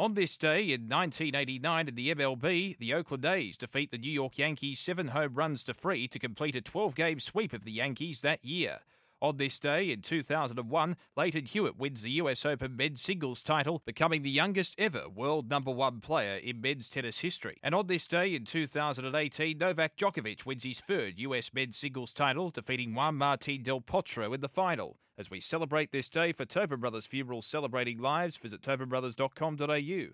On this day in 1989 in the MLB, the Oakland A's defeat the New York Yankees seven home runs to three to complete a 12 game sweep of the Yankees that year. On this day in 2001, Lleyton Hewitt wins the US Open men's singles title, becoming the youngest ever world number one player in men's tennis history. And on this day in 2018, Novak Djokovic wins his third US men's singles title, defeating Juan Martín del Potro in the final. As we celebrate this day for Tobin Brothers Funerals Celebrating Lives, visit tobinbrothers.com.au.